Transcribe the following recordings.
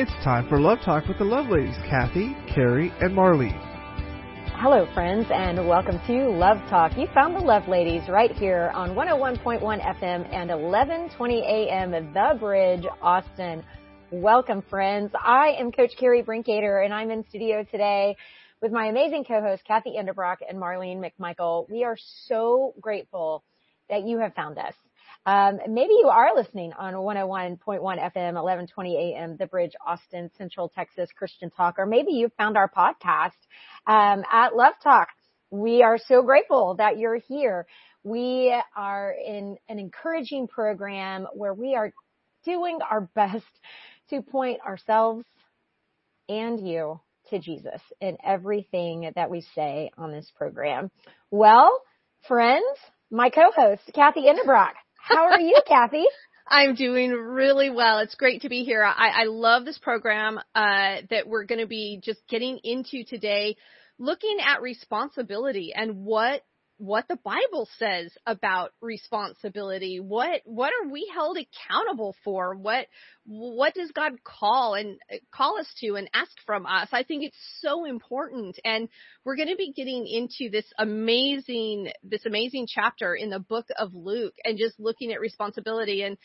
It's time for Love Talk with the Love Ladies, Kathy, Carrie, and Marlene. Hello, friends, and welcome to Love Talk. You found the Love Ladies right here on 101.1 FM and 1120 AM, The Bridge, Austin. Welcome, friends. I am Coach Carrie Brinkater, and I'm in studio today with my amazing co-host, Kathy Enderbrock and Marlene McMichael. We are so grateful that you have found us. Um, maybe you are listening on 101.1 FM, 1120 AM, The Bridge, Austin, Central Texas Christian Talk, or maybe you found our podcast um, at Love Talk. We are so grateful that you're here. We are in an encouraging program where we are doing our best to point ourselves and you to Jesus in everything that we say on this program. Well, friends, my co-host, Kathy Enderbrock. How are you, Kathy? I'm doing really well. It's great to be here. I, I love this program uh, that we're going to be just getting into today, looking at responsibility and what what the Bible says about responsibility. What what are we held accountable for? What what does God call and uh, call us to and ask from us? I think it's so important and we're going to be getting into this amazing this amazing chapter in the book of Luke and just looking at responsibility and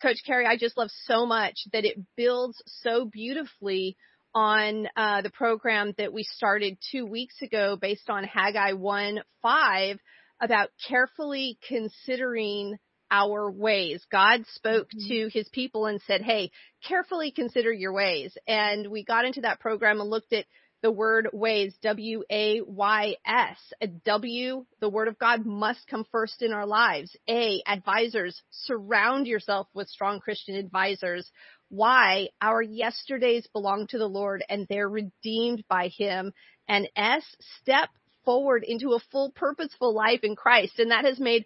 coach Carrie I just love so much that it builds so beautifully on uh, the program that we started two weeks ago based on Haggai 1 5 about carefully considering our ways. God spoke mm-hmm. to his people and said, Hey, carefully consider your ways. And we got into that program and looked at the word ways, W-A-Y-S. A W, the word of God must come first in our lives. A, advisors. Surround yourself with strong Christian advisors why our yesterdays belong to the Lord and they're redeemed by him. And S, step forward into a full purposeful life in Christ. And that has made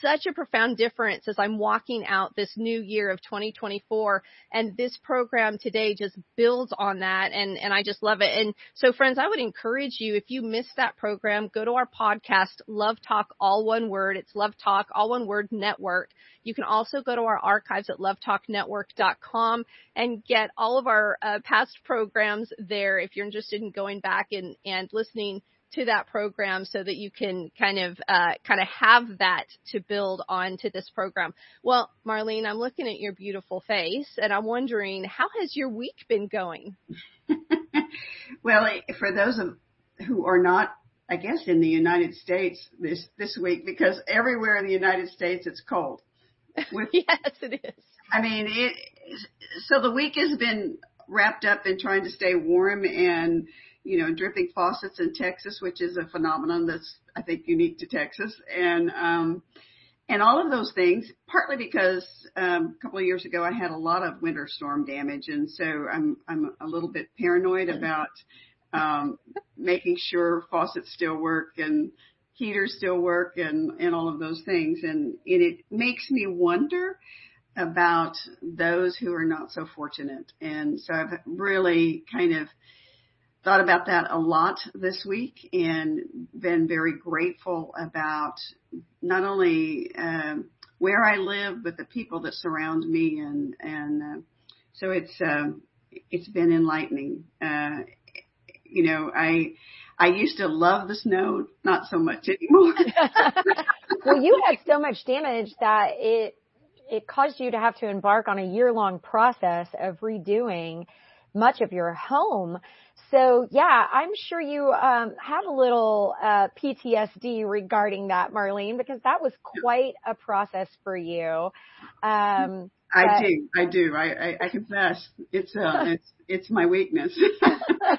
such a profound difference as I'm walking out this new year of 2024. And this program today just builds on that. And, and I just love it. And so friends, I would encourage you, if you missed that program, go to our podcast, Love Talk, all one word. It's Love Talk, all one word network. You can also go to our archives at lovetalknetwork.com and get all of our uh, past programs there if you're interested in going back and, and listening to that program so that you can kind of uh, kind of have that to build on to this program. Well, Marlene, I'm looking at your beautiful face and I'm wondering how has your week been going? well, for those of who are not I guess in the United States this this week because everywhere in the United States it's cold. With, yes, it is. I mean, it so the week has been wrapped up in trying to stay warm and you know, dripping faucets in Texas, which is a phenomenon that's, I think, unique to Texas. And, um, and all of those things, partly because um, a couple of years ago I had a lot of winter storm damage, and so I'm I'm a little bit paranoid about um, making sure faucets still work and heaters still work and and all of those things, and, and it makes me wonder about those who are not so fortunate, and so I've really kind of thought about that a lot this week and been very grateful about not only um, where I live, but the people that surround me, and and uh, so it's um, it's been enlightening. Uh, you know, I I used to love the snow, not so much anymore. well, you had so much damage that it it caused you to have to embark on a year long process of redoing much of your home. So yeah, I'm sure you um, have a little uh, PTSD regarding that, Marlene, because that was quite a process for you. Um, I do, I do. I, I, I confess, it's uh, it's it's my weakness.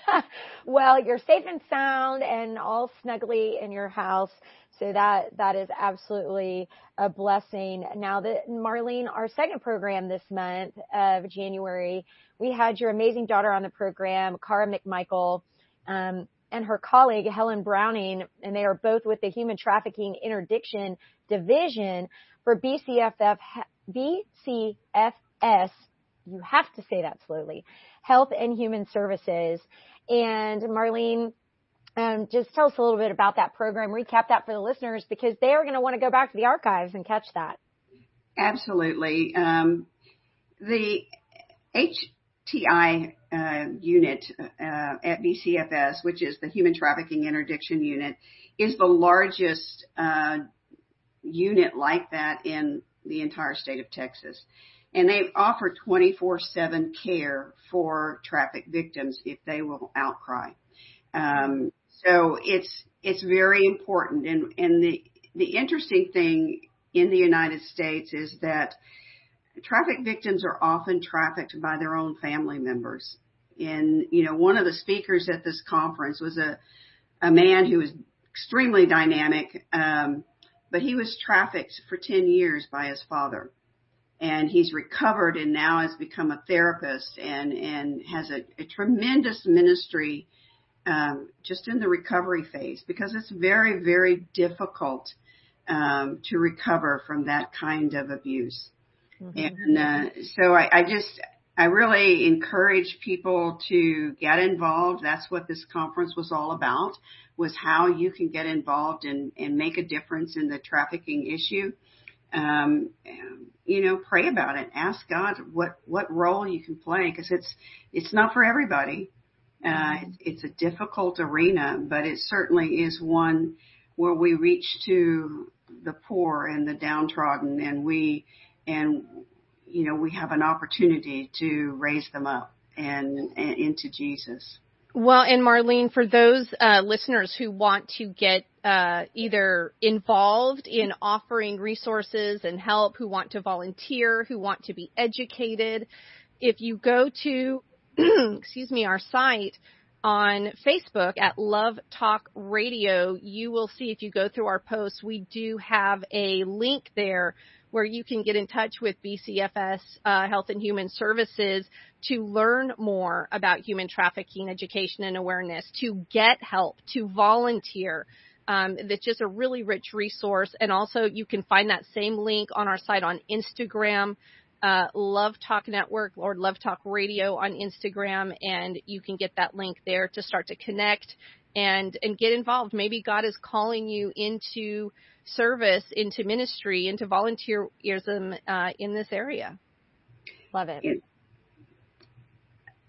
well, you're safe and sound and all snuggly in your house. So that, that is absolutely a blessing. Now that Marlene, our second program this month of January, we had your amazing daughter on the program, Cara McMichael, um, and her colleague, Helen Browning, and they are both with the Human Trafficking Interdiction Division for BCFF, BCFS, you have to say that slowly, Health and Human Services. And Marlene, um, just tell us a little bit about that program, recap that for the listeners because they are going to want to go back to the archives and catch that. Absolutely. Um, the H, TI uh, unit uh, at BCFS, which is the Human Trafficking Interdiction Unit, is the largest uh, unit like that in the entire state of Texas. And they offer 24-7 care for traffic victims if they will outcry. Um, so it's it's very important. And and the the interesting thing in the United States is that traffic victims are often trafficked by their own family members. And, you know, one of the speakers at this conference was a, a man who was extremely dynamic, um, but he was trafficked for 10 years by his father. And he's recovered and now has become a therapist and, and has a, a tremendous ministry, um, just in the recovery phase because it's very, very difficult, um, to recover from that kind of abuse. Mm-hmm. And uh, so I, I just, I really encourage people to get involved. That's what this conference was all about, was how you can get involved and, and make a difference in the trafficking issue. Um, you know, pray about it. Ask God what, what role you can play because it's, it's not for everybody. Uh, mm-hmm. it's a difficult arena, but it certainly is one where we reach to the poor and the downtrodden and we and you know we have an opportunity to raise them up and, and into Jesus. Well, and Marlene, for those uh, listeners who want to get uh, either involved in offering resources and help, who want to volunteer, who want to be educated, if you go to, excuse me, our site on Facebook at Love Talk Radio, you will see if you go through our posts, we do have a link there where you can get in touch with BCFS uh, Health and Human Services to learn more about human trafficking education and awareness, to get help, to volunteer. Um, that's just a really rich resource. And also, you can find that same link on our site on Instagram. Uh, Love Talk Network or Love Talk Radio on Instagram, and you can get that link there to start to connect and and get involved. Maybe God is calling you into service into ministry, into volunteerism uh, in this area. Love it.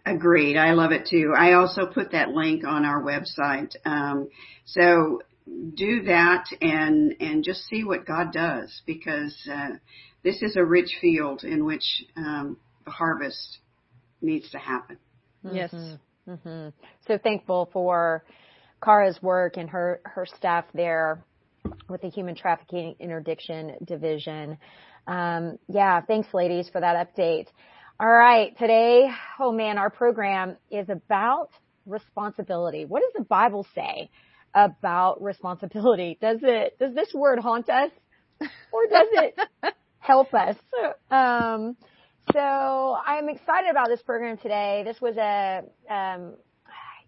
Agreed. I love it too. I also put that link on our website. Um, so do that and and just see what God does because uh, this is a rich field in which um, the harvest needs to happen. Yes. Mm-hmm. Mm-hmm. So thankful for Kara's work and her her staff there with the Human Trafficking Interdiction Division. Um, yeah, thanks, ladies, for that update. All right, today, oh man, our program is about responsibility. What does the Bible say about responsibility? Does it does this word haunt us, or does it help us? Um, so I'm excited about this program today. This was a um,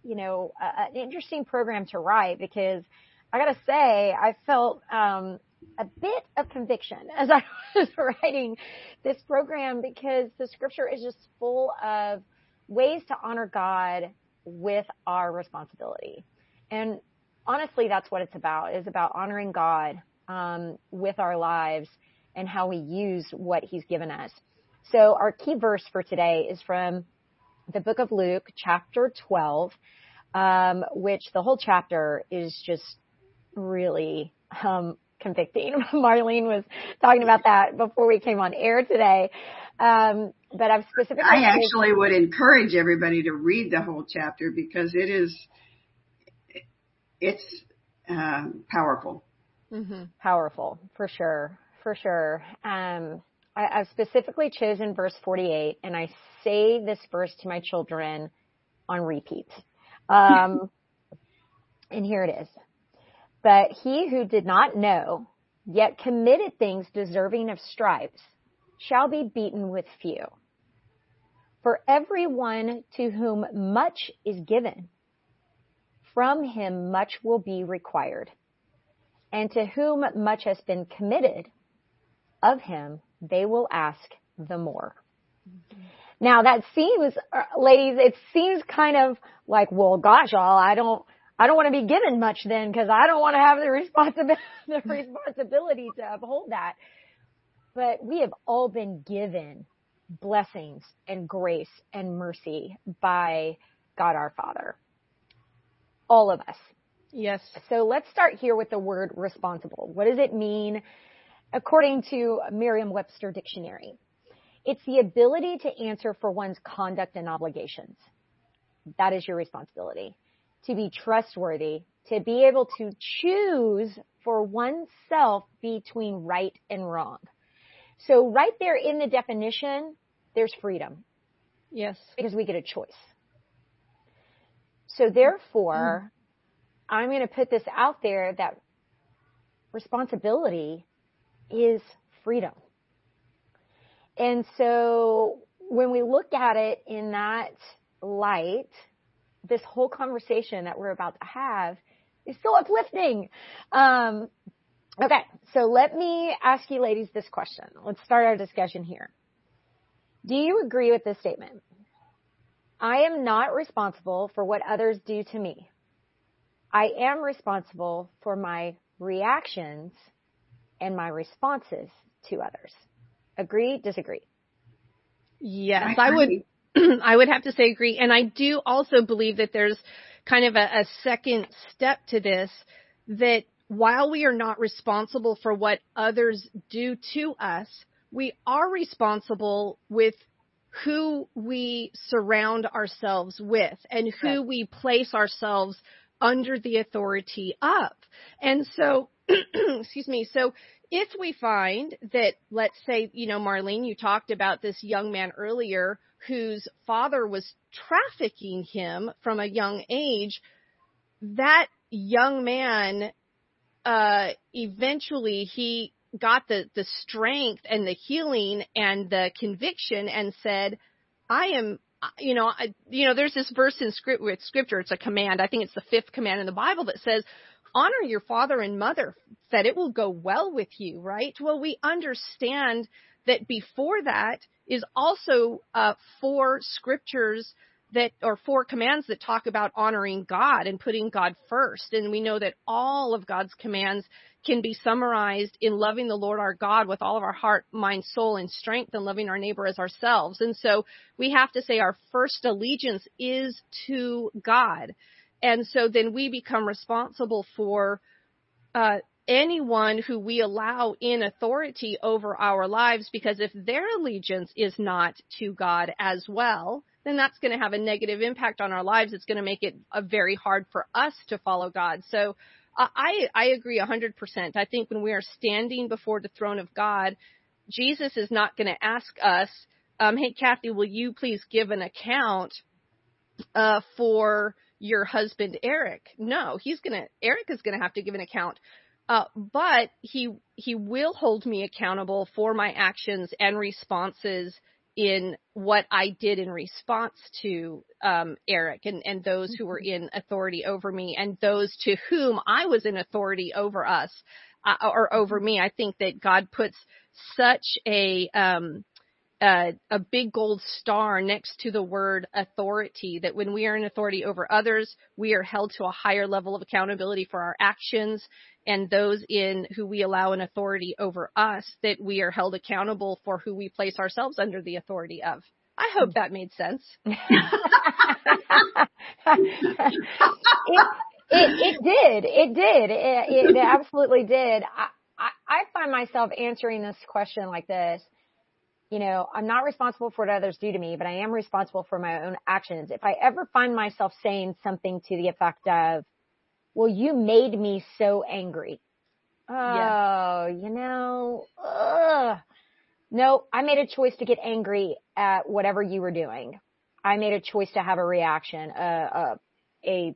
you know a, an interesting program to write because I gotta say, I felt um, a bit of conviction as I was writing this program because the scripture is just full of ways to honor God with our responsibility. And honestly, that's what it's about, is about honoring God um, with our lives and how we use what he's given us. So our key verse for today is from the book of Luke, chapter 12, um, which the whole chapter is just really um, convicting. Marlene was talking about that before we came on air today. Um, but I've specifically. I actually would encourage everybody to read the whole chapter because it is, it's uh, powerful. Mm-hmm. Powerful, for sure, for sure. Um, I, I've specifically chosen verse 48, and I say this verse to my children on repeat. Um, and here it is. But he who did not know, yet committed things deserving of stripes, shall be beaten with few. For everyone to whom much is given, from him much will be required. And to whom much has been committed, of him they will ask the more. Now that seems, uh, ladies, it seems kind of like, well, gosh, all I don't, I don't want to be given much then because I don't want to have the responsibility, the responsibility to uphold that. But we have all been given blessings and grace and mercy by God our Father. All of us. Yes. So let's start here with the word responsible. What does it mean according to Merriam-Webster dictionary? It's the ability to answer for one's conduct and obligations. That is your responsibility. To be trustworthy, to be able to choose for oneself between right and wrong. So right there in the definition, there's freedom. Yes. Because we get a choice. So therefore, mm. I'm going to put this out there that responsibility is freedom. And so when we look at it in that light, this whole conversation that we're about to have is so uplifting. Um, okay, so let me ask you ladies this question. Let's start our discussion here. Do you agree with this statement? I am not responsible for what others do to me. I am responsible for my reactions and my responses to others. Agree? Disagree? Yes, I, I would. I would have to say agree, and I do also believe that there's kind of a, a second step to this that while we are not responsible for what others do to us, we are responsible with who we surround ourselves with and who right. we place ourselves under the authority of. And so, excuse me, so if we find that, let's say, you know, Marlene, you talked about this young man earlier whose father was trafficking him from a young age, that young man, uh, eventually he got the, the strength and the healing and the conviction and said, I am, you know, I, you know, there's this verse in script with scripture. It's a command. I think it's the fifth command in the Bible that says, honor your father and mother that it will go well with you, right? Well, we understand that before that is also uh, four scriptures that or four commands that talk about honoring God and putting God first. And we know that all of God's commands can be summarized in loving the Lord our God with all of our heart, mind, soul, and strength and loving our neighbor as ourselves. And so we have to say our first allegiance is to God. And so then we become responsible for uh, anyone who we allow in authority over our lives because if their allegiance is not to God as well, then that's going to have a negative impact on our lives. It's going to make it a very hard for us to follow God. So uh, I, I agree 100%. I think when we are standing before the throne of God, Jesus is not going to ask us, um, hey, Kathy, will you please give an account uh, for your husband, Eric? No, he's going to, Eric is going to have to give an account uh, but he he will hold me accountable for my actions and responses in what I did in response to um, Eric and, and those who were in authority over me and those to whom I was in authority over us uh, or over me. I think that God puts such a um, uh, a big gold star next to the word authority that when we are in authority over others, we are held to a higher level of accountability for our actions and those in who we allow an authority over us that we are held accountable for who we place ourselves under the authority of. I hope that made sense. it, it, it did. It did. It, it absolutely did. I, I, I find myself answering this question like this. You know, I'm not responsible for what others do to me, but I am responsible for my own actions. If I ever find myself saying something to the effect of, well, you made me so angry. Oh, yeah. you know, ugh. no, I made a choice to get angry at whatever you were doing. I made a choice to have a reaction, a, a, a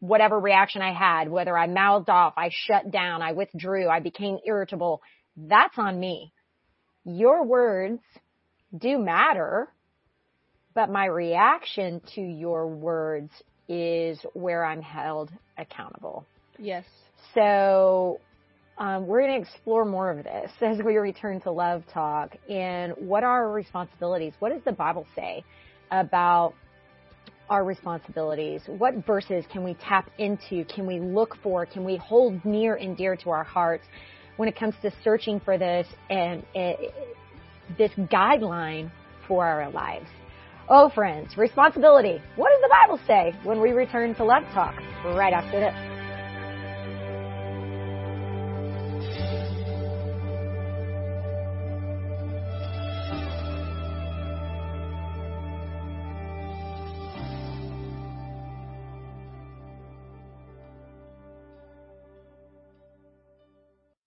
whatever reaction I had, whether I mouthed off, I shut down, I withdrew, I became irritable. That's on me. Your words do matter, but my reaction to your words is where I'm held accountable. Yes. So um, we're going to explore more of this as we return to Love Talk and what are our responsibilities? What does the Bible say about our responsibilities? What verses can we tap into? Can we look for? Can we hold near and dear to our hearts when it comes to searching for this and uh, this guideline for our lives. Oh, friends, responsibility. What does the Bible say when we return to Love Talk right after this?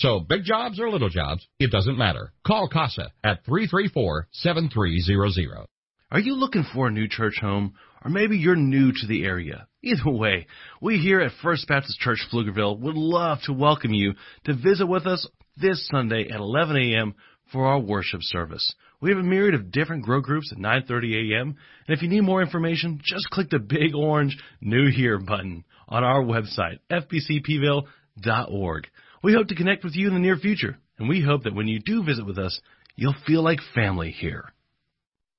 So big jobs or little jobs, it doesn't matter. Call CASA at 334-7300. Are you looking for a new church home? Or maybe you're new to the area? Either way, we here at First Baptist Church Pflugerville would love to welcome you to visit with us this Sunday at 11 a.m. for our worship service. We have a myriad of different grow groups at 9:30 a.m. And if you need more information, just click the big orange New Here button on our website, fbcpville.org. We hope to connect with you in the near future, and we hope that when you do visit with us, you'll feel like family here.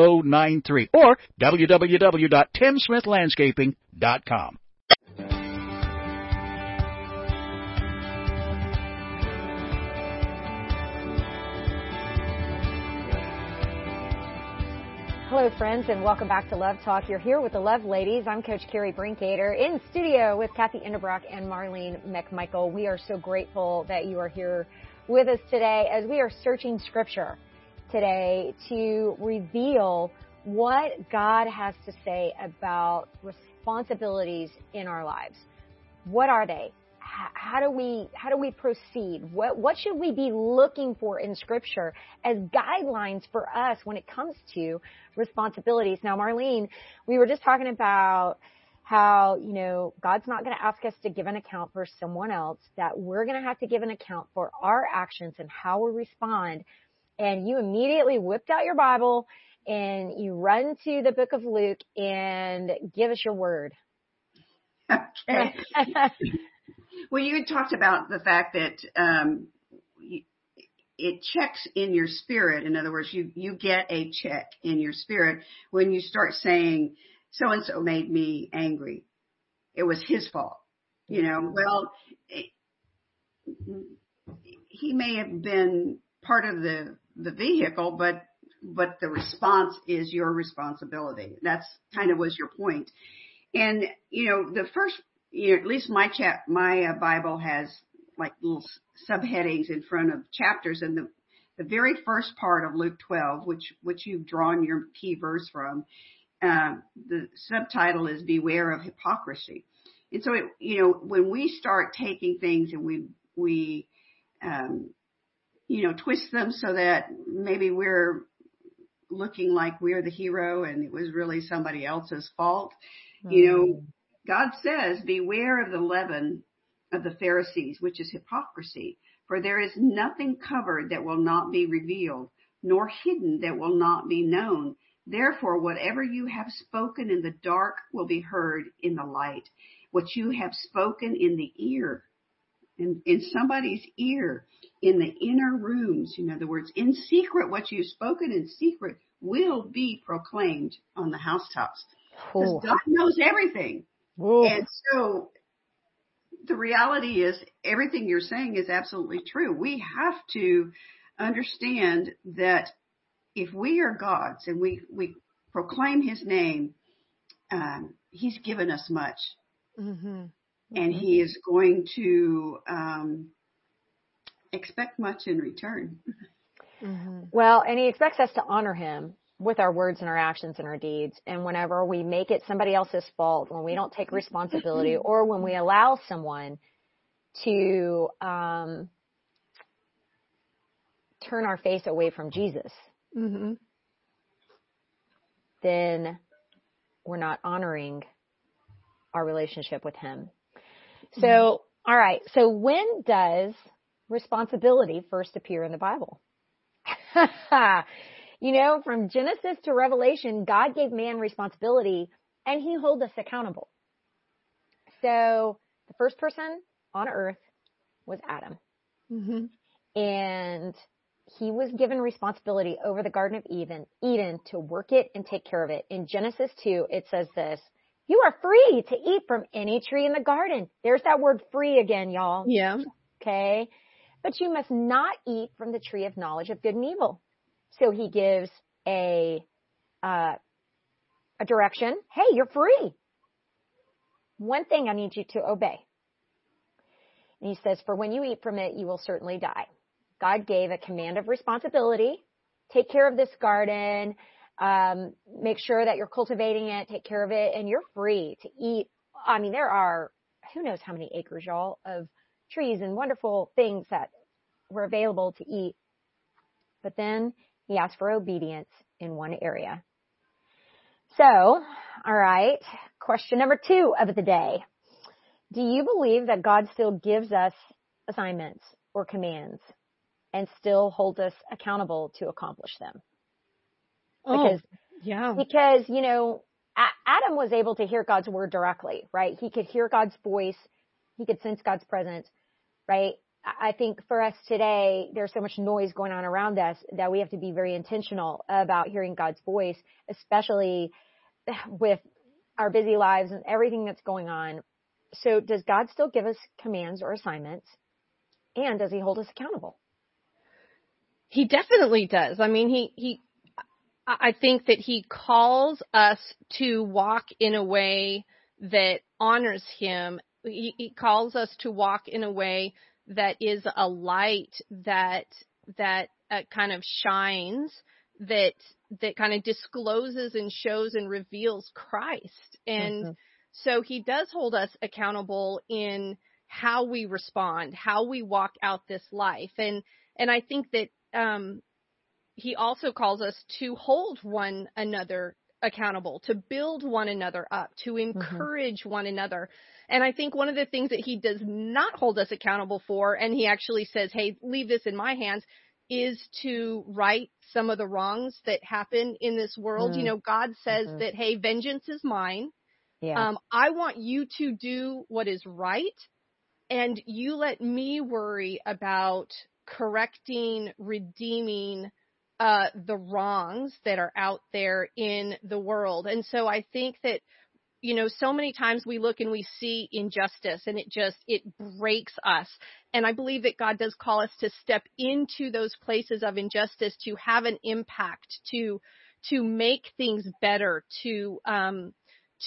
258 0093 or www.timsmithlandscaping.com. Hello, friends, and welcome back to Love Talk. You're here with the Love Ladies. I'm Coach Carrie Brinkater in studio with Kathy Enderbrock and Marlene McMichael. We are so grateful that you are here with us today as we are searching Scripture today to reveal what God has to say about responsibilities in our lives. What are they? How do we how do we proceed? What what should we be looking for in scripture as guidelines for us when it comes to responsibilities? Now, Marlene, we were just talking about how, you know, God's not going to ask us to give an account for someone else, that we're going to have to give an account for our actions and how we respond and you immediately whipped out your Bible and you run to the book of Luke and give us your word. Okay. well, you had talked about the fact that um, it checks in your spirit. In other words, you you get a check in your spirit when you start saying, "So and so made me angry. It was his fault." You know, well, it, he may have been part of the the vehicle, but but the response is your responsibility. That's kind of was your point. And you know, the first, you know, at least my chap, my uh, Bible has like little subheadings in front of chapters, and the the very first part of Luke 12, which which you've drawn your key verse from, uh, the subtitle is "Beware of Hypocrisy." And so, it, you know, when we start taking things and we we um, you know, twist them so that maybe we're looking like we're the hero and it was really somebody else's fault. Mm-hmm. You know, mm. God says, beware of the leaven of the Pharisees, which is hypocrisy. For there is nothing covered that will not be revealed, nor hidden that will not be known. Therefore, whatever you have spoken in the dark will be heard in the light. What you have spoken in the ear, in, in somebody's ear, in the inner rooms, in other words, in secret, what you've spoken in secret will be proclaimed on the housetops. Because God knows everything. Ooh. And so the reality is everything you're saying is absolutely true. We have to understand that if we are God's and we, we proclaim his name, um, he's given us much. Mm-hmm. Mm-hmm. And he is going to, um, expect much in return. Mm-hmm. Well, and he expects us to honor him with our words and our actions and our deeds. And whenever we make it somebody else's fault, when we don't take responsibility, or when we allow someone to um, turn our face away from Jesus, Mm-hmm. then we're not honoring our relationship with Him. So, all right. So when does responsibility first appear in the Bible? you know, from Genesis to Revelation, God gave man responsibility and he holds us accountable. So the first person on earth was Adam Mm-hmm. and he was given responsibility over the Garden of Eden, Eden to work it and take care of it. In Genesis 2, it says this, you are free to eat from any tree in the garden. There's that word free again, y'all. Yeah. Okay. But you must not eat from the tree of knowledge of good and evil. So he gives a, uh, a direction. Hey, you're free. One thing I need you to obey. And he says, for when you eat from it, you will certainly die. God gave a command of responsibility. Take care of this garden. Um, make sure that you're cultivating it. Take care of it and you're free to eat. I mean, there are who knows how many acres, y'all, of trees and wonderful things that were available to eat. But then he asked for obedience in one area. So, all right. Question number two of the day. Do you believe that God still gives us assignments or commands and still holds us accountable to accomplish them? Oh, because, yeah. because, you know, A- Adam was able to hear God's word directly, right? He could hear God's voice. He could sense God's presence, right? I I think for us today, there's so much noise going on around us that we have to be very intentional about hearing God's voice, especially with our busy lives and everything that's going on. So does God still give us commands or assignments? And does he hold us accountable? He definitely does. I mean, he, he, I think that he calls us to walk in a way that honors him. He, he calls us to walk in a way that is a light that, that uh, kind of shines, that, that kind of discloses and shows and reveals Christ. And Mhm. so he does hold us accountable in how we respond, how we walk out this life. And, and I think that, um, he also calls us to hold one another accountable, to build one another up, to encourage one another. And I think one of the things that he does not hold us accountable for, and he actually says, hey, leave this in my hands, is to right some of the wrongs that happen in this world. Mm. You know, God says Mhm. that, hey, vengeance is mine. Yeah. Um, I want you to do what is right, and you let me worry about correcting, redeeming uh, the wrongs that are out there in the world. And so I think that you know so many times we look and we see injustice and it just it breaks us and i believe that god does call us to step into those places of injustice to have an impact to to make things better to um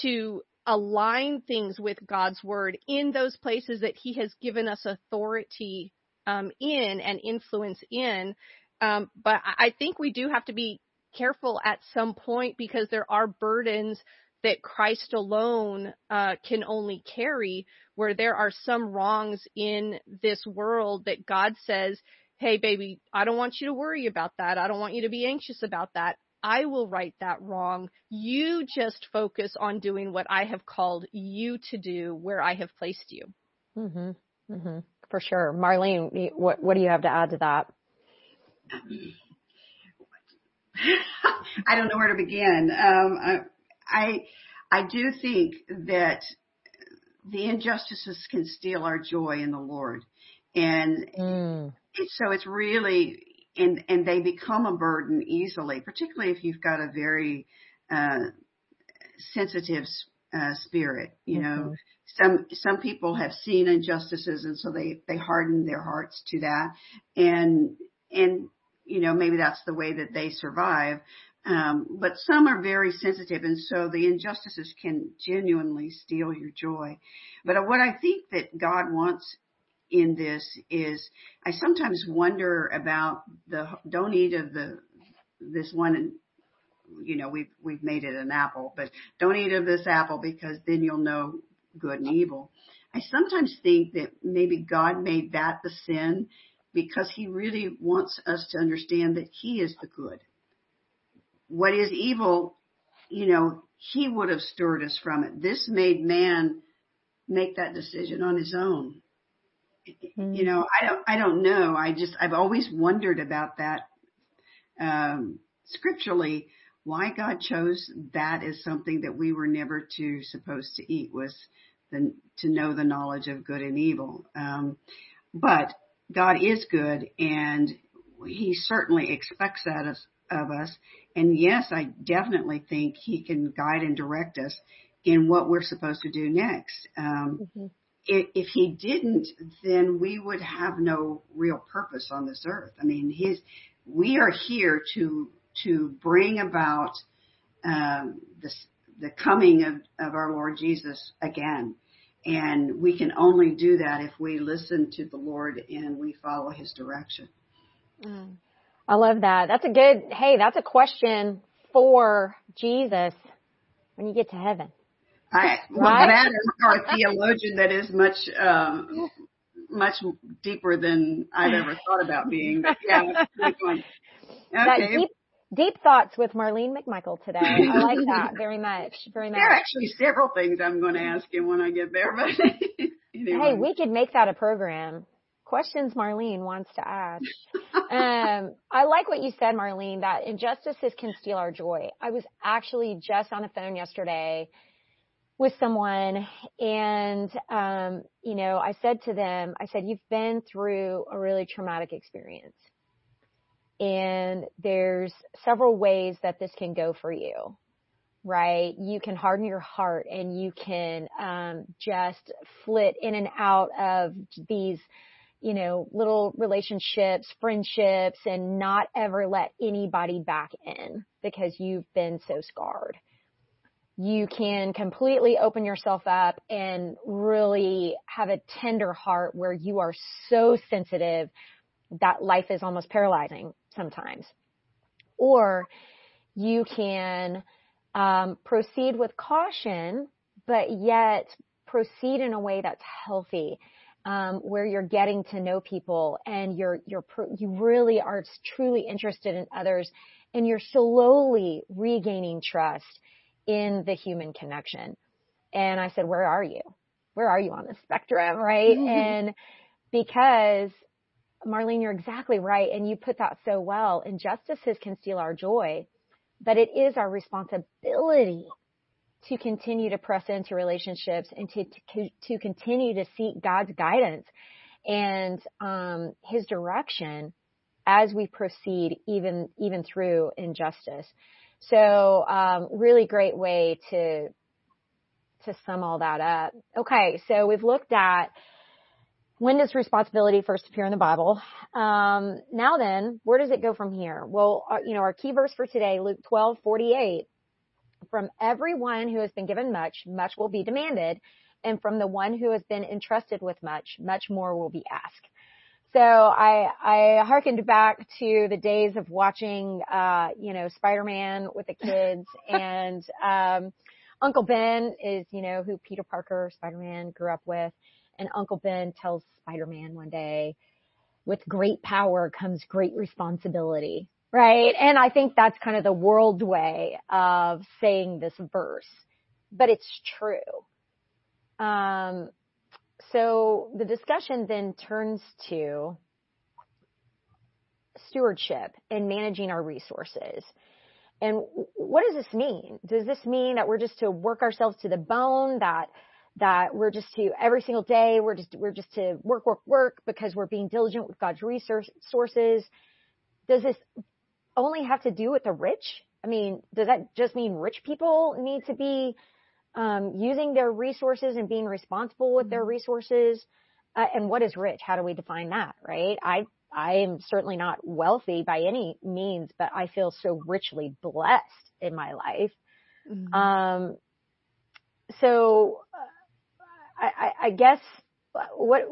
to align things with God's word in those places that he has given us authority um, in and influence in. Um, but I think we do have to be careful at some point because there are burdens that Christ alone uh, can only carry, where there are some wrongs in this world that God says, hey, baby, I don't want you to worry about that. I don't want you to be anxious about that. I will right that wrong. You just focus on doing what I have called you to do where I have placed you. Mhm. Mhm. For sure. Marlene, what what do you have to add to that? I don't know where to begin. Um, I, I I do think that the injustices can steal our joy in the Lord, and Mm. so it's really and and they become a burden easily, particularly if you've got a very uh, sensitive uh, spirit. You know, some some people have seen injustices, and so they they harden their hearts to that, and and you know maybe that's the way that they survive. Um, but some are very sensitive, and so the injustices can genuinely steal your joy. But what I think that God wants in this is, I sometimes wonder about the don't eat of the this one you know, we've, we've made it an apple, but don't eat of this apple because then you'll know good and evil. I sometimes think that maybe God made that the sin because he really wants us to understand that he is the good. What is evil, you know, he would have stirred us from it. This made man make that decision on his own. Mm-hmm. You know, I don't, I don't know. I just, I've always wondered about that, um, scripturally, why God chose that as something that we were never to supposed to eat was the, to know the knowledge of good and evil. Um, but God is good and he certainly expects that of, of us. And yes, I definitely think he can guide and direct us in what we're supposed to do next. Um, mm-hmm. if, if he didn't, then we would have no real purpose on this earth. I mean, his, we are here to, to bring about, um, this, the coming of, of our Lord Jesus again. And we can only do that if we listen to the Lord and we follow his direction. Mm. I love that. That's a good, hey, that's a question for Jesus when you get to heaven. I, well, right? that or a theologian that is much, um, much deeper than I've ever thought about being. But yeah, okay. That deep, deep thoughts with Marlene McMichael today. I like that very much, very much. There are actually several things I'm going to ask him when I get there, but anyway. Hey, we could make that a program. Questions Marlene wants to ask. um, I like what you said, Marlene, that injustices can steal our joy. I was actually just on the phone yesterday with someone and um, you know, I said to them, I said, You've been through a really traumatic experience. And there's several ways that this can go for you, right? You can harden your heart and you can um, just flit in and out of these, you know, little relationships, friendships, and not ever let anybody back in because you've been so scarred. You can completely open yourself up and really have a tender heart where you are so sensitive that life is almost paralyzing sometimes. Or you can um, proceed with caution, but yet proceed in a way that's healthy, um, where you're getting to know people and you're you're you really are truly interested in others, and you're slowly regaining trust in the human connection. And I said, "Where are you? Where are you on the spectrum?" Right? Mm-hmm. And because Marlene, you're exactly right. And you put that so well. Injustices can steal our joy, but it is our responsibility to continue to press into relationships and to, to, to continue to seek God's guidance and, um, his direction as we proceed even, even through injustice. So, um, really great way to, to sum all that up. Okay. So we've looked at, when does responsibility first appear in the Bible? Um, now then, where does it go from here? Well, uh, you know, our key verse for today, Luke 12, 48. From everyone who has been given much, much will be demanded. And from the one who has been entrusted with much, much more will be asked. So I, I hearkened back to the days of watching, uh, you know, Spider-Man with the kids and, um, Uncle Ben is, you know, who Peter Parker, Spider-Man grew up with. And Uncle Ben tells Spider-Man one day, with great power comes great responsibility, right? And I think that's kind of the world way of saying this verse, but it's true. Um, so the discussion then turns to stewardship and managing our resources. And what does this mean? Does this mean that we're just to work ourselves to the bone, that that we're just to every single day, we're just, we're just to work, work, work because we're being diligent with God's resources. Does this only have to do with the rich? I mean, does that just mean rich people need to be um, using their resources and being responsible with their mm-hmm. resources? Uh, and what is rich? How do we define that, right? I I am certainly not wealthy by any means, but I feel so richly blessed in my life. Mm-hmm. Um, so I, I guess what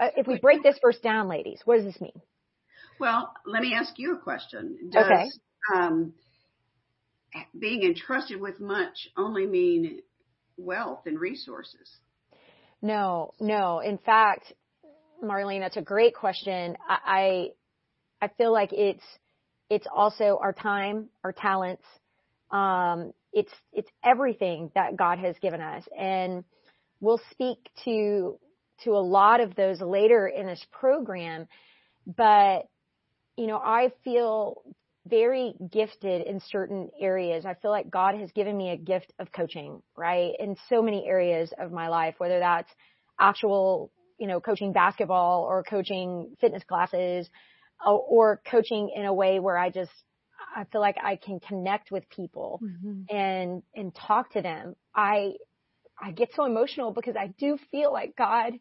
if we break this verse down, ladies? What does this mean? Well, let me ask you a question. Does, okay. Um, being entrusted with much only mean wealth and resources. No, no. In fact, Marlene, that's a great question. I, I, I feel like it's, it's also our time, our talents. Um, it's, it's everything that God has given us. And we'll speak to, to a lot of those later in this program. But, you know, I feel very gifted in certain areas. I feel like God has given me a gift of coaching, right? In so many areas of my life, whether that's actual, you know, coaching basketball or coaching fitness classes or, or coaching in a way where I just, I feel like I can connect with people mm-hmm. and, and talk to them. I, I get so emotional because I do feel like God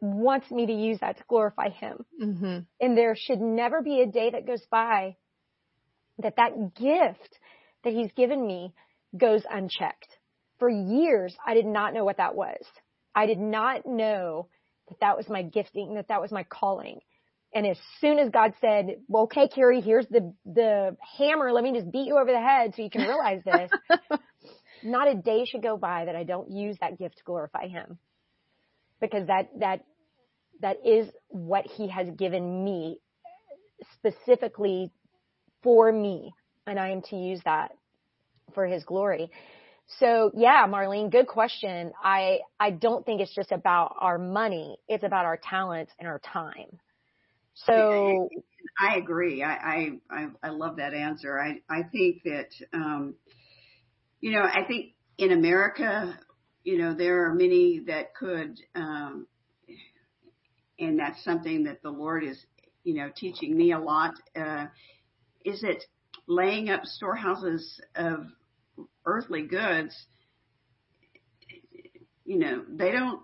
wants me to use that to glorify Him. Mm-hmm. And there should never be a day that goes by that that gift that He's given me goes unchecked. For years, I did not know what that was. I did not know that that was my gifting, that that was my calling. And as soon as God said, well, okay, Carrie, here's the, the hammer. Let me just beat you over the head so you can realize this. not a day should go by that I don't use that gift to glorify him. Because that, that, that is what he has given me specifically for me. And I am to use that for his glory. So yeah, Marlene, good question. I, I don't think it's just about our money. It's about our talents and our time. So I agree. I, I, I love that answer. I, I think that, um, you know, I think in America, you know, there are many that could, um, and that's something that the Lord is, you know, teaching me a lot. Uh, is it laying up storehouses of earthly goods, you know, they don't,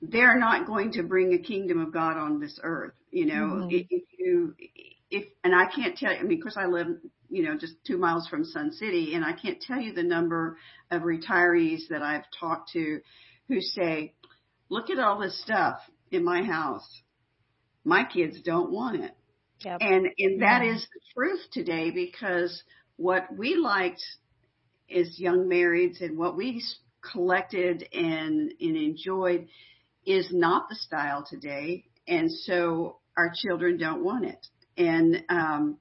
they're not going to bring a kingdom of God on this earth. You know, mm-hmm. if you, if, and I can't tell you, I mean, of course I live, you know, just two miles from Sun City and I can't tell you the number of retirees that I've talked to who say, look at all this stuff in my house. My kids don't want it. Yep. And, and that mm-hmm. is the truth today because what we liked as young marrieds and what we collected and, and enjoyed is not the style today. And so our children don't want it. And, um,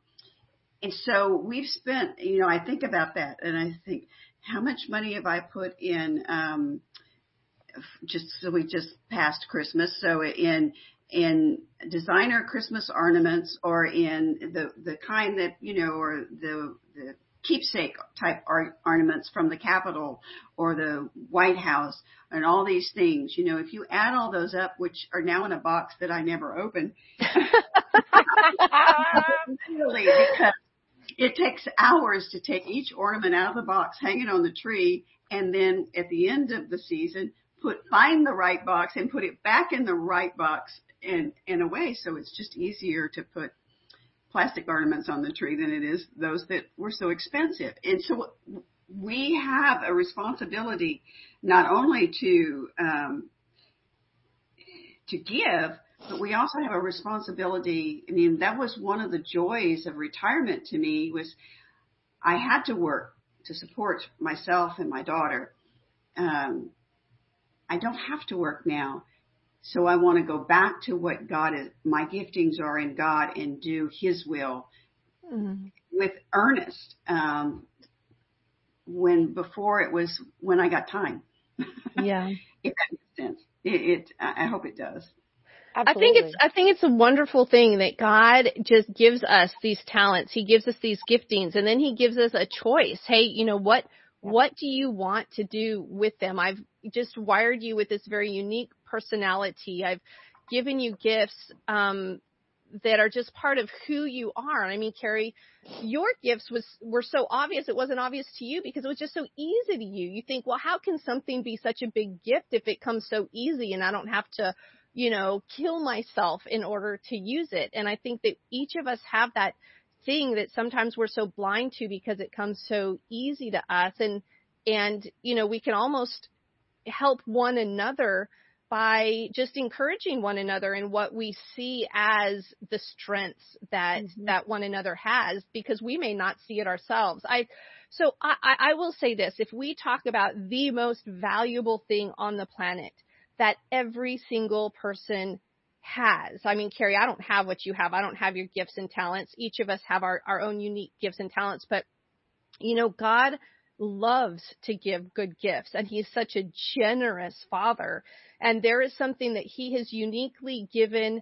and so we've spent, you know, I think about that and I think, how much money have I put in, um, just so we just passed Christmas. So in in designer Christmas ornaments or in the the kind that you know or the the keepsake type ornaments from the Capitol or the White House and all these things. You know, if you add all those up, which are now in a box that I never open, really, because it takes hours to take each ornament out of the box, hang it on the tree, and then at the end of the season, put find the right box and put it back in the right box in in a way. So it's just easier to put plastic ornaments on the tree than it is those that were so expensive. And so we have a responsibility not only to um, to give, but we also have a responsibility. I mean, that was one of the joys of retirement to me was I had to work to support myself and my daughter. Um, I don't have to work now. So I want to go back to what God is, my giftings are in God and do His will mm-hmm. with earnest. Um, when before it was when I got time. Yeah. if that makes sense. It, it, I hope it does. Absolutely. I think it's I think it's a wonderful thing that God just gives us these talents. He gives us these giftings and then he gives us a choice. Hey, you know what what do you want to do with them? I've just wired you with this very unique personality. I've given you gifts um, that are just part of who you are. I mean, Carrie, your gifts was were so obvious. It wasn't obvious to you because it was just so easy to you. You think, well, how can something be such a big gift if it comes so easy and I don't have to, you know, kill myself in order to use it? And I think that each of us have that thing that sometimes we're so blind to because it comes so easy to us and and you know we can almost help one another by just encouraging one another in what we see as the strengths that mm-hmm. that one another has because we may not see it ourselves. I so I, I will say this if we talk about the most valuable thing on the planet that every single person has. I mean, Carrie, I don't have what you have. I don't have your gifts and talents. Each of us have our, our own unique gifts and talents, but you know, God loves to give good gifts and he's such a generous father. And there is something that he has uniquely given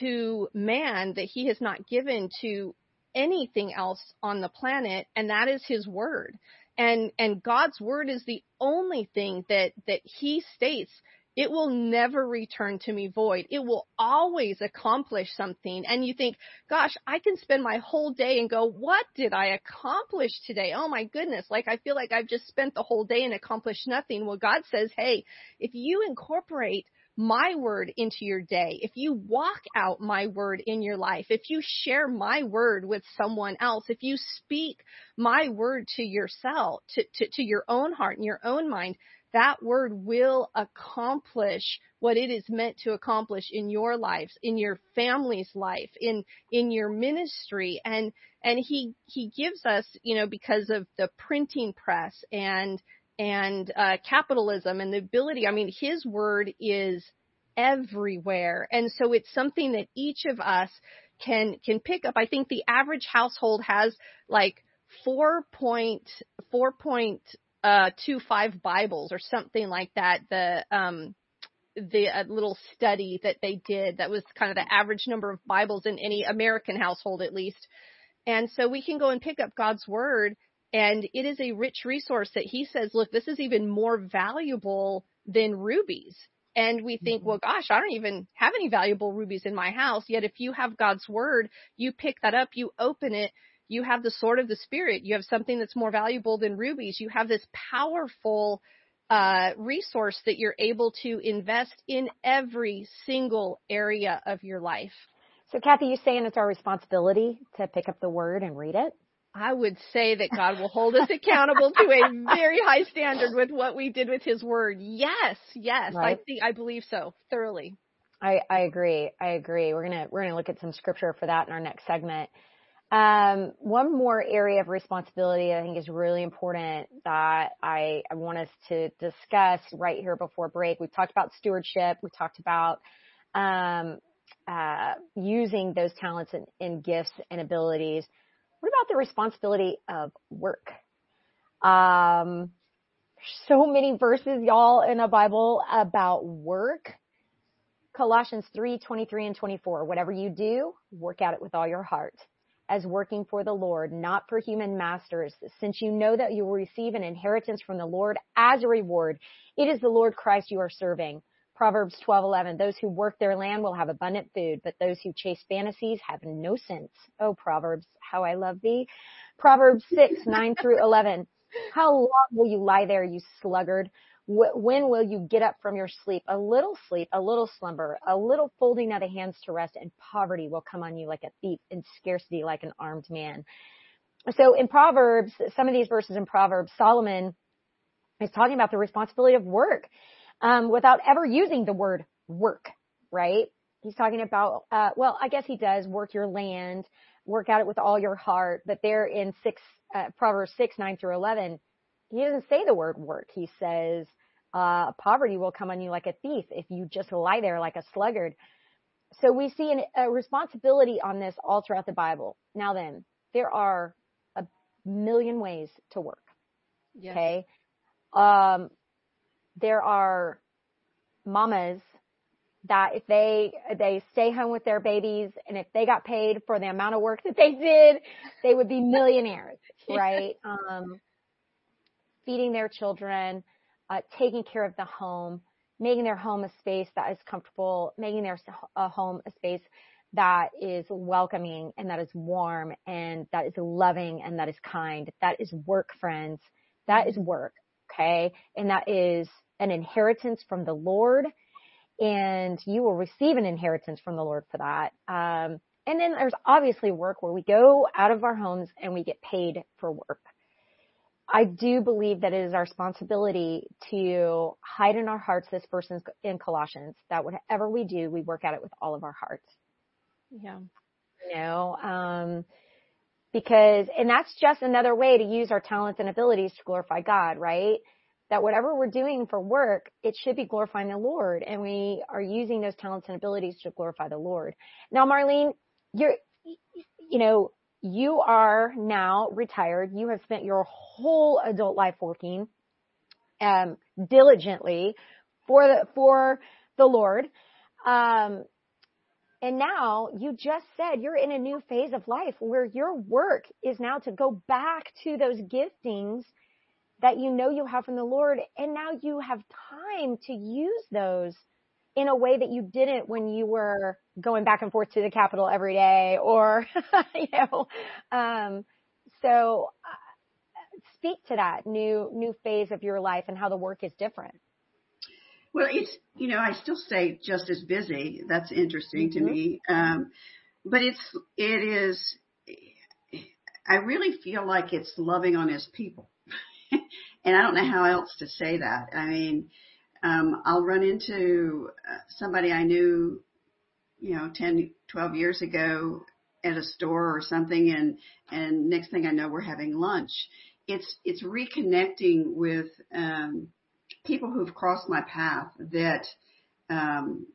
to man that he has not given to anything else on the planet. And that is his word. And, and God's word is the only thing that, that he states it will never return to me void. It will always accomplish something. And you think, gosh, I can spend my whole day and go, what did I accomplish today? Oh my goodness. Like I feel like I've just spent the whole day and accomplished nothing. Well, God says, hey, if you incorporate my word into your day, if you walk out my word in your life, if you share my word with someone else, if you speak my word to yourself, to, to, to your own heart and your own mind, that word will accomplish what it is meant to accomplish in your lives, in your family's life, in, in your ministry. And, and he, he gives us, you know, because of the printing press and, and, uh, capitalism and the ability, I mean, his word is everywhere. And so it's something that each of us can, can pick up. I think the average household has like four point, four point uh, two five Bibles or something like that. The um, the uh, little study that they did that was kind of the average number of Bibles in any American household at least. And so we can go and pick up God's word and it is a rich resource that he says, look, this is even more valuable than rubies. And we think, mm-hmm. well, gosh, I don't even have any valuable rubies in my house. Yet if you have God's word, you pick that up, you open it, you have the sword of the spirit. You have something that's more valuable than rubies. You have this powerful uh, resource that you're able to invest in every single area of your life. So, Kathy, you're saying it's our responsibility to pick up the word and read it? I would say that God will hold us accountable to a very high standard with what we did with His Word. Yes, yes, right. I think I believe so thoroughly. I, I agree. I agree. We're gonna we're gonna look at some scripture for that in our next segment. Um, one more area of responsibility I think is really important that I, I want us to discuss right here before break. We've talked about stewardship. We talked about um, uh, using those talents and, and, gifts and abilities. What about the responsibility of work? Um, so many verses, y'all, in the Bible about work. Colossians 3, 23 and 24. Whatever you do, work at it with all your heart as working for the Lord, not for human masters, since you know that you will receive an inheritance from the Lord as a reward. It is the Lord Christ you are serving. Proverbs 12:11 Those who work their land will have abundant food, but those who chase fantasies have no sense. Oh Proverbs, how I love thee. Proverbs 6, 9 through 11. How long will you lie there, you sluggard? When will you get up from your sleep? A little sleep, a little slumber, a little folding of the hands to rest, and poverty will come on you like a thief, and scarcity like an armed man. So in Proverbs, some of these verses in Proverbs, Solomon is talking about the responsibility of work um, without ever using the word work, right? He's talking about, uh, well, I guess he does work your land, work at it with all your heart, but there in six, uh, Proverbs 6, 9 through 11, he doesn't say the word work. He says, uh, poverty will come on you like a thief if you just lie there like a sluggard. So we see an, a responsibility on this all throughout the Bible. Now then, there are a million ways to work. Yes. Okay. Um, there are mamas that if they they stay home with their babies and if they got paid for the amount of work that they did, they would be millionaires, right? Um, feeding their children, uh, taking care of the home, making their home a space that is comfortable, making their a home a space that is welcoming and that is warm and that is loving and that is kind. That is work, friends. That is work. Okay. And that is an inheritance from the Lord and you will receive an inheritance from the Lord for that. Um, and then there's obviously work where we go out of our homes and we get paid for work. I do believe that it is our responsibility to hide in our hearts this verse in Colossians that whatever we do, we work at it with all of our hearts. Yeah. You know, um, because, and that's just another way to use our talents and abilities to glorify God, right? That whatever we're doing for work, it should be glorifying the Lord and we are using those talents and abilities to glorify the Lord. Now, Marlene, you're, you know, you are now retired. You have spent your whole adult life working, um, diligently for the, for the Lord. Um, and now you just said you're in a new phase of life where your work is now to go back to those giftings that you know you have from the Lord. And now you have time to use those in a way that you didn't when you were going back and forth to the Capitol every day or, you know, um, so uh, speak to that new, new phase of your life and how the work is different. Well, it's, you know, I still stay just as busy. That's interesting mm-hmm. to me. Um, but it's, it is, I really feel like it's loving on his people. and I don't know how else to say that. I mean, um, I'll run into uh, somebody I knew, you know, 10, 12 years ago at a store or something and, and next thing I know we're having lunch. It's, it's reconnecting with, um, people who've crossed my path that um,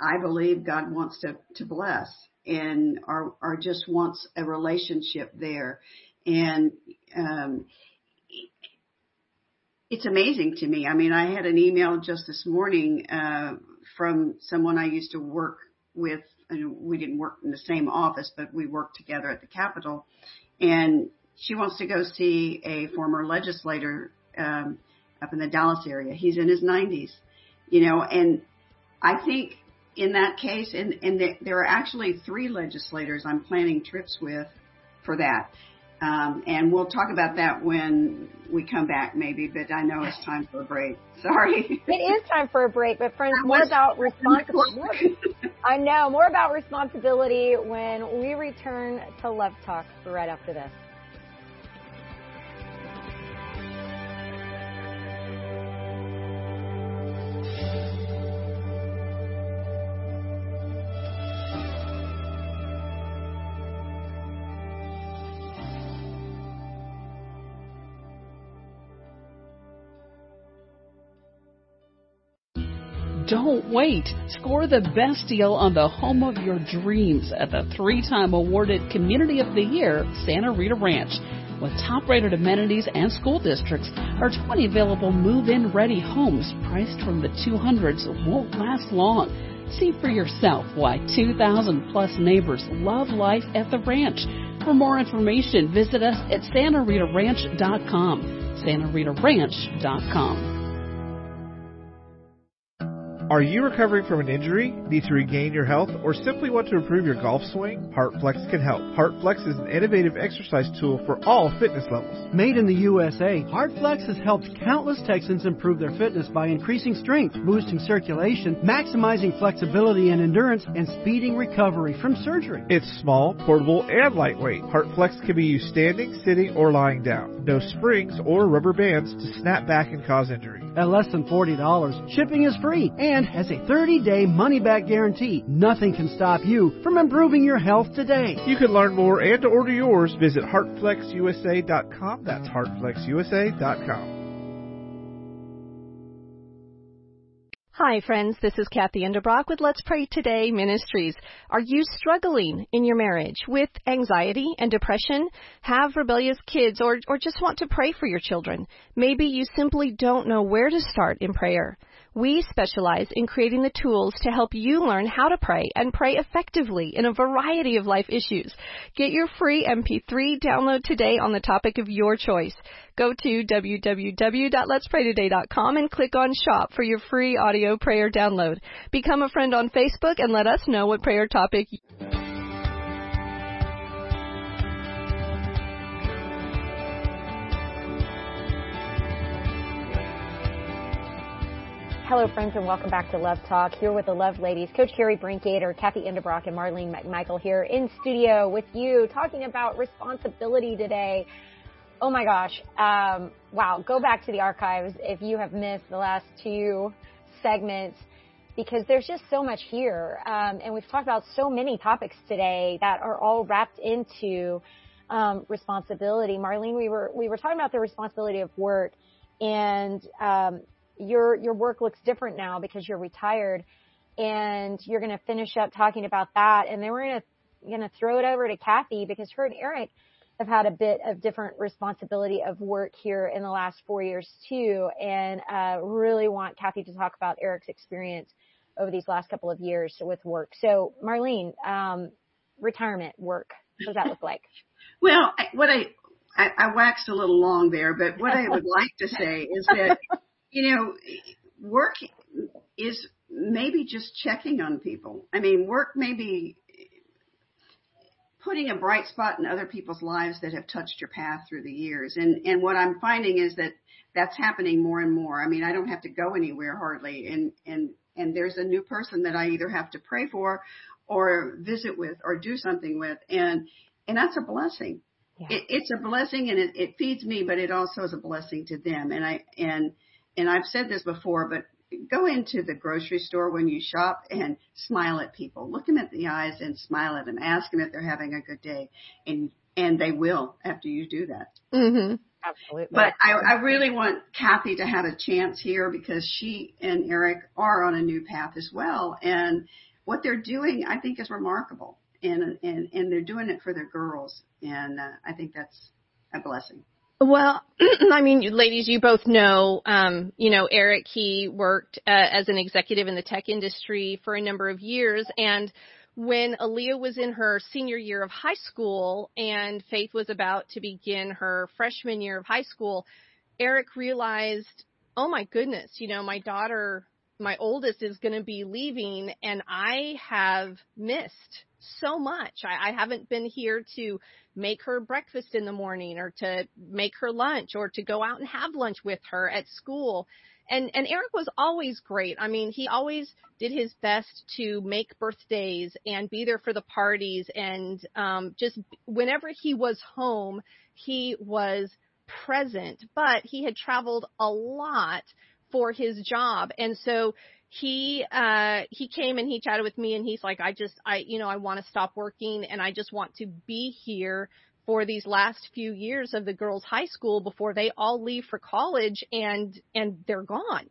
I believe God wants to to bless and are are just wants a relationship there, and um, it's amazing to me. I mean, I had an email just this morning uh, from someone I used to work with. We didn't work in the same office, but we worked together at the Capitol, and she wants to go see a former legislator um, up in the Dallas area. He's in his 90s, you know, and I think in that case, and, and the, there are actually three legislators I'm planning trips with for that. Um, and we'll talk about that when we come back, maybe. But I know it's time for a break. Sorry. It is time for a break, but friends, more about responsibility. I know more about responsibility when we return to Love Talk right after this. Don't wait. Score the best deal on the home of your dreams at the three time awarded Community of the Year, Santa Rita Ranch. With top rated amenities and school districts, our 20 available move in ready homes priced from the 200s won't last long. See for yourself why 2,000 plus neighbors love life at the ranch. For more information, visit us at SantaRitaRanch.com. SantaRitaRanch.com. Are you recovering from an injury, need to regain your health, or simply want to improve your golf swing? HeartFlex can help. HeartFlex is an innovative exercise tool for all fitness levels. Made in the USA, HeartFlex has helped countless Texans improve their fitness by increasing strength, boosting circulation, maximizing flexibility and endurance, and speeding recovery from surgery. It's small, portable, and lightweight. HeartFlex can be used standing, sitting, or lying down. No springs or rubber bands to snap back and cause injury. At less than $40, shipping is free and has a 30 day money back guarantee. Nothing can stop you from improving your health today. You can learn more and to order yours, visit heartflexusa.com. That's heartflexusa.com. Hi, friends. This is Kathy Endebrock with Let's Pray Today Ministries. Are you struggling in your marriage with anxiety and depression? Have rebellious kids or, or just want to pray for your children? Maybe you simply don't know where to start in prayer. We specialize in creating the tools to help you learn how to pray and pray effectively in a variety of life issues. Get your free MP3 download today on the topic of your choice. Go to www.letspraytoday.com and click on shop for your free audio prayer download. Become a friend on Facebook and let us know what prayer topic Hello, friends, and welcome back to Love Talk. Here with the Love Ladies, Coach Carrie Brinkater, Kathy Endebrock, and Marlene McMichael here in studio with you, talking about responsibility today. Oh my gosh. Um, wow. Go back to the archives if you have missed the last two segments because there's just so much here. Um, and we've talked about so many topics today that are all wrapped into um, responsibility. Marlene, we were we were talking about the responsibility of work, and um, your your work looks different now because you're retired, and you're going to finish up talking about that, and then we're going to going to throw it over to Kathy because her and Eric have had a bit of different responsibility of work here in the last four years too, and uh, really want Kathy to talk about Eric's experience over these last couple of years with work. So, Marlene, um, retirement work, what does that look like? well, what I, I I waxed a little long there, but what I would like to say is that you know, work is maybe just checking on people. I mean, work may be putting a bright spot in other people's lives that have touched your path through the years. And, and what I'm finding is that that's happening more and more. I mean, I don't have to go anywhere hardly. And, and, and there's a new person that I either have to pray for or visit with or do something with. And, and that's a blessing. Yeah. It, it's a blessing and it, it feeds me, but it also is a blessing to them. And I, and, and I've said this before, but go into the grocery store when you shop and smile at people. Look them at the eyes and smile at them. Ask them if they're having a good day, and and they will after you do that. Mm-hmm. Absolutely. But I, I really want Kathy to have a chance here because she and Eric are on a new path as well, and what they're doing I think is remarkable, and and and they're doing it for their girls, and uh, I think that's a blessing. Well, I mean, ladies, you both know, um, you know, Eric, he worked uh, as an executive in the tech industry for a number of years. And when Aaliyah was in her senior year of high school and Faith was about to begin her freshman year of high school, Eric realized, oh my goodness, you know, my daughter, my oldest is going to be leaving and I have missed so much. I, I haven't been here to make her breakfast in the morning or to make her lunch or to go out and have lunch with her at school. And and Eric was always great. I mean, he always did his best to make birthdays and be there for the parties and um just whenever he was home, he was present, but he had traveled a lot for his job. And so he uh he came and he chatted with me and he's like I just I you know I want to stop working and I just want to be here for these last few years of the girls high school before they all leave for college and and they're gone.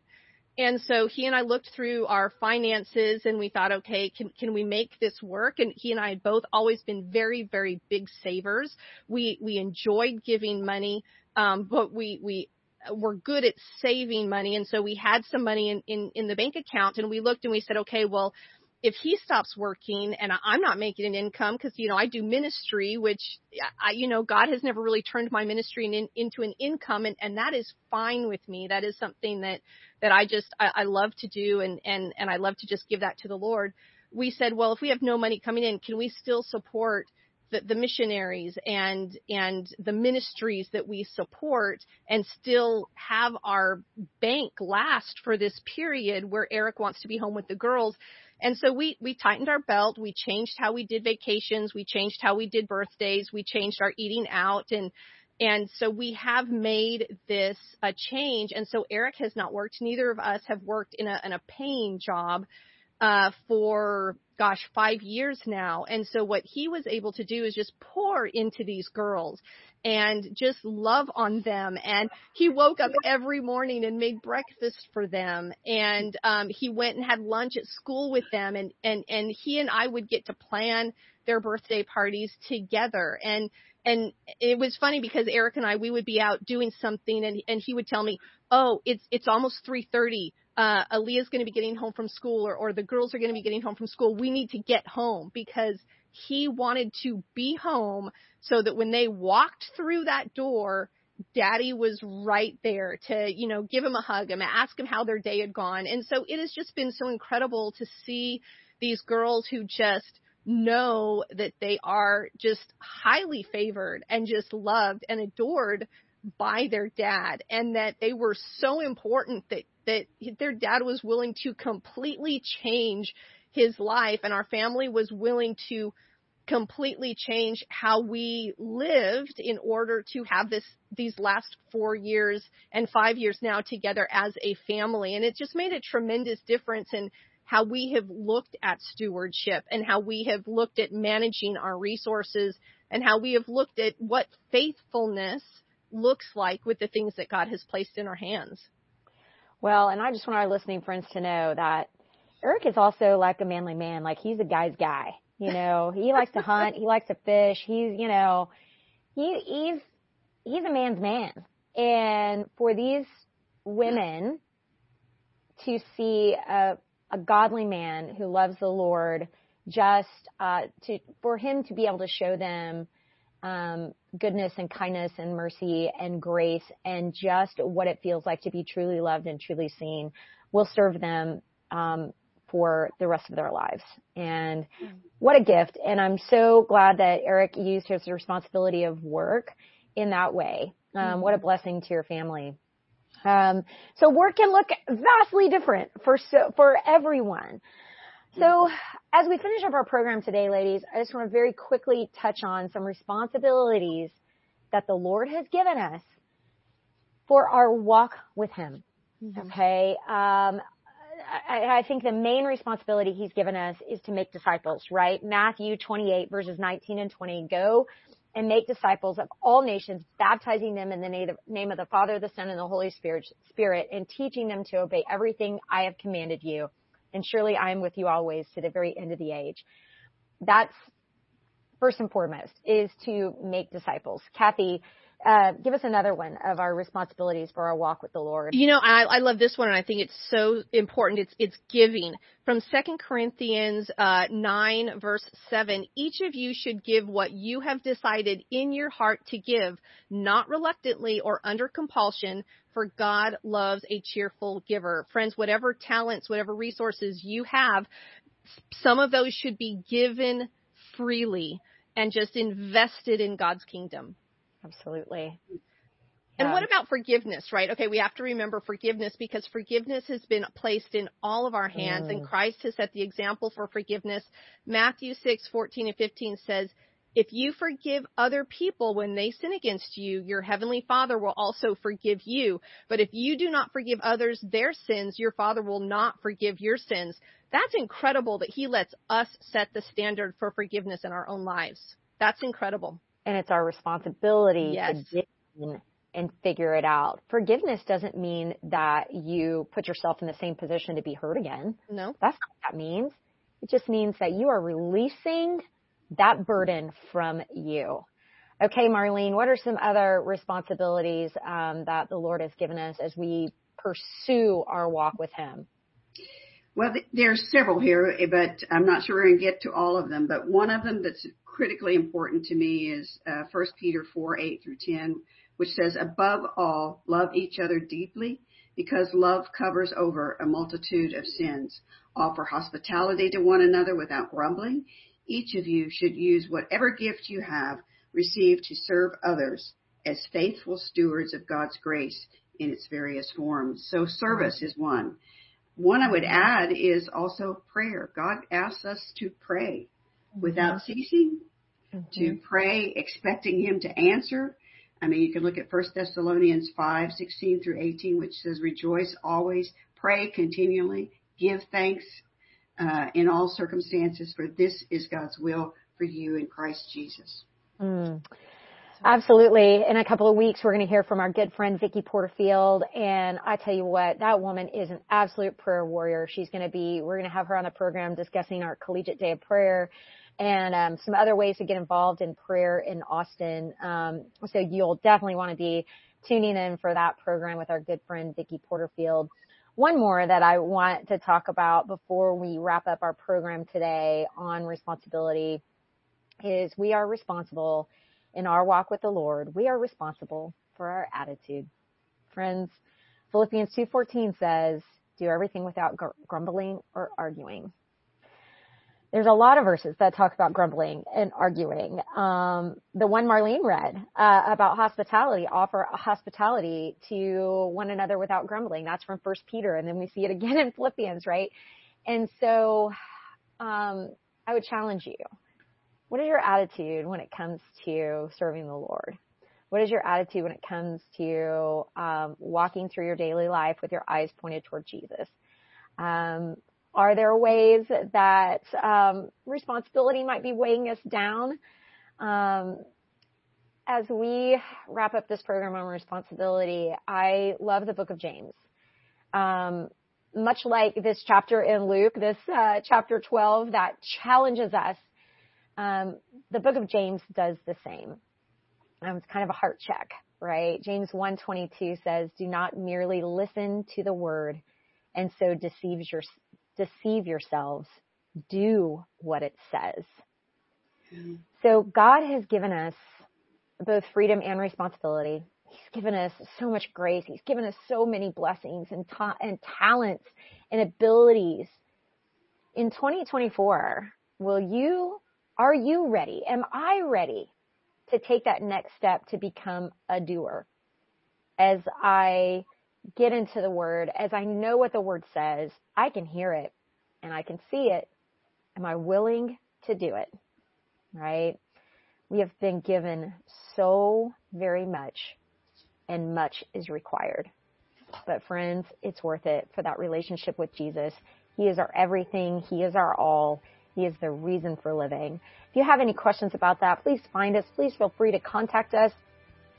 And so he and I looked through our finances and we thought, okay, can, can we make this work? And he and I had both always been very, very big savers. We, we enjoyed giving money. Um, but we, we were good at saving money. And so we had some money in, in, in the bank account and we looked and we said, okay, well, if he stops working and I'm not making an income because, you know, I do ministry, which I, you know, God has never really turned my ministry in, into an income and, and that is fine with me. That is something that, that I just, I, I love to do and, and, and I love to just give that to the Lord. We said, well, if we have no money coming in, can we still support the, the missionaries and and the ministries that we support and still have our bank last for this period where Eric wants to be home with the girls. And so we we tightened our belt, we changed how we did vacations, we changed how we did birthdays, we changed our eating out and and so we have made this a change. And so Eric has not worked. Neither of us have worked in a in a paying job uh, for gosh, five years now. And so what he was able to do is just pour into these girls and just love on them. And he woke up every morning and made breakfast for them. And, um, he went and had lunch at school with them and, and, and he and I would get to plan their birthday parties together. And, and it was funny because Eric and I, we would be out doing something and, and he would tell me, Oh, it's, it's almost 330 uh, Aaliyah's going to be getting home from school or, or the girls are going to be getting home from school. We need to get home because he wanted to be home so that when they walked through that door, daddy was right there to, you know, give him a hug and ask him how their day had gone. And so it has just been so incredible to see these girls who just know that they are just highly favored and just loved and adored by their dad and that they were so important that that their dad was willing to completely change his life and our family was willing to completely change how we lived in order to have this these last 4 years and 5 years now together as a family. And it just made a tremendous difference in how we have looked at stewardship and how we have looked at managing our resources and how we have looked at what faithfulness looks like with the things that God has placed in our hands. Well, and I just want our listening friends to know that Eric is also like a manly man. Like he's a guy's guy. You know, he likes to hunt. He likes to fish. He's, you know, he, he's, he's a man's man. And for these women to see a, a godly man who loves the Lord, just, uh, to, for him to be able to show them, um, goodness and kindness and mercy and grace and just what it feels like to be truly loved and truly seen will serve them um, for the rest of their lives. And what a gift. And I'm so glad that Eric used his responsibility of work in that way. Um, mm-hmm. What a blessing to your family. Um, so work can look vastly different for so, for everyone. So as we finish up our program today, ladies, I just want to very quickly touch on some responsibilities that the Lord has given us for our walk with Him. Mm-hmm. Okay. Um, I, I, think the main responsibility He's given us is to make disciples, right? Matthew 28 verses 19 and 20. Go and make disciples of all nations, baptizing them in the name of the Father, the Son, and the Holy Spirit, Spirit, and teaching them to obey everything I have commanded you and surely I am with you always to the very end of the age. That's first and foremost is to make disciples. Kathy, uh, give us another one of our responsibilities for our walk with the Lord. You know, I, I love this one, and I think it's so important. It's it's giving from Second Corinthians uh, nine verse seven. Each of you should give what you have decided in your heart to give, not reluctantly or under compulsion, for God loves a cheerful giver. Friends, whatever talents, whatever resources you have, some of those should be given freely and just invested in God's kingdom. Absolutely. And what about forgiveness, right? Okay, we have to remember forgiveness because forgiveness has been placed in all of our hands mm. and Christ has set the example for forgiveness. Matthew 6, 14 and 15 says, if you forgive other people when they sin against you, your heavenly Father will also forgive you. But if you do not forgive others their sins, your Father will not forgive your sins. That's incredible that He lets us set the standard for forgiveness in our own lives. That's incredible. And it's our responsibility yes. to dig and figure it out. Forgiveness doesn't mean that you put yourself in the same position to be hurt again. No. That's not what that means. It just means that you are releasing that burden from you. Okay, Marlene, what are some other responsibilities um, that the Lord has given us as we pursue our walk with Him? Well, there's several here, but I'm not sure we're going to get to all of them. But one of them that's critically important to me is uh, 1 Peter 4, 8 through 10, which says, above all, love each other deeply because love covers over a multitude of sins. Offer hospitality to one another without grumbling each of you should use whatever gift you have received to serve others as faithful stewards of God's grace in its various forms. So service is one. One I would add is also prayer. God asks us to pray without mm-hmm. ceasing, mm-hmm. to pray expecting Him to answer. I mean, you can look at 1 Thessalonians 5, 16 through 18, which says, rejoice always, pray continually, give thanks uh, in all circumstances, for this is God's will for you in Christ Jesus. Mm. Absolutely. In a couple of weeks, we're going to hear from our good friend Vicki Porterfield. And I tell you what, that woman is an absolute prayer warrior. She's going to be, we're going to have her on the program discussing our collegiate day of prayer and um, some other ways to get involved in prayer in Austin. Um, so you'll definitely want to be tuning in for that program with our good friend Vicki Porterfield. One more that I want to talk about before we wrap up our program today on responsibility is we are responsible in our walk with the Lord. We are responsible for our attitude. Friends, Philippians 2:14 says, "Do everything without grumbling or arguing." there's a lot of verses that talk about grumbling and arguing. Um, the one Marlene read uh, about hospitality, offer hospitality to one another without grumbling. That's from First Peter, and then we see it again in Philippians, right? And so, um, I would challenge you What is your attitude when it comes to serving the Lord? What is your attitude when it comes to um, walking through your daily life with your eyes pointed toward Jesus? Um, are there ways that um, responsibility might be weighing us down? Um, as we wrap up this program on responsibility, I love the book of James. Um, much like this chapter in Luke, this uh, chapter 12 that challenges us, um, the book of James does the same. Um, it's kind of a heart check, right? James 1:22 says, "Do not merely listen to the word and so deceive your deceive yourselves. Do what it says." Mm-hmm. So God has given us both freedom and responsibility. He's given us so much grace. He's given us so many blessings and ta- and talents and abilities. In 2024, will you are you ready? Am I ready to take that next step to become a doer. As I get into the word, as I know what the word says, I can hear it and I can see it. Am I willing to do it? Right? We have been given so very much and much is required. But friends, it's worth it for that relationship with Jesus. He is our everything. He is our all. He is the reason for living. If you have any questions about that, please find us. Please feel free to contact us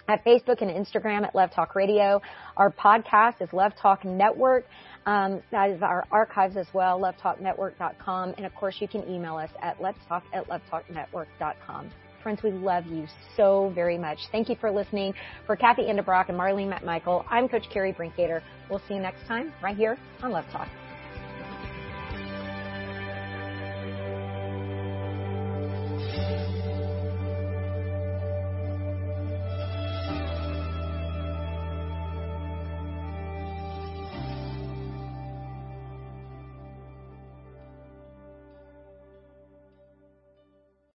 at Facebook and Instagram at Love Talk Radio. Our podcast is Love Talk Network. Um, that is our archives as well, lovetalknetwork.com. And of course, you can email us at let's talk at lovetalknetwork.com. Friends, we love you so very much. Thank you for listening. For Kathy Endebrock and Marlene McMichael, I'm Coach Carrie Brinkater. We'll see you next time right here on Love Talk.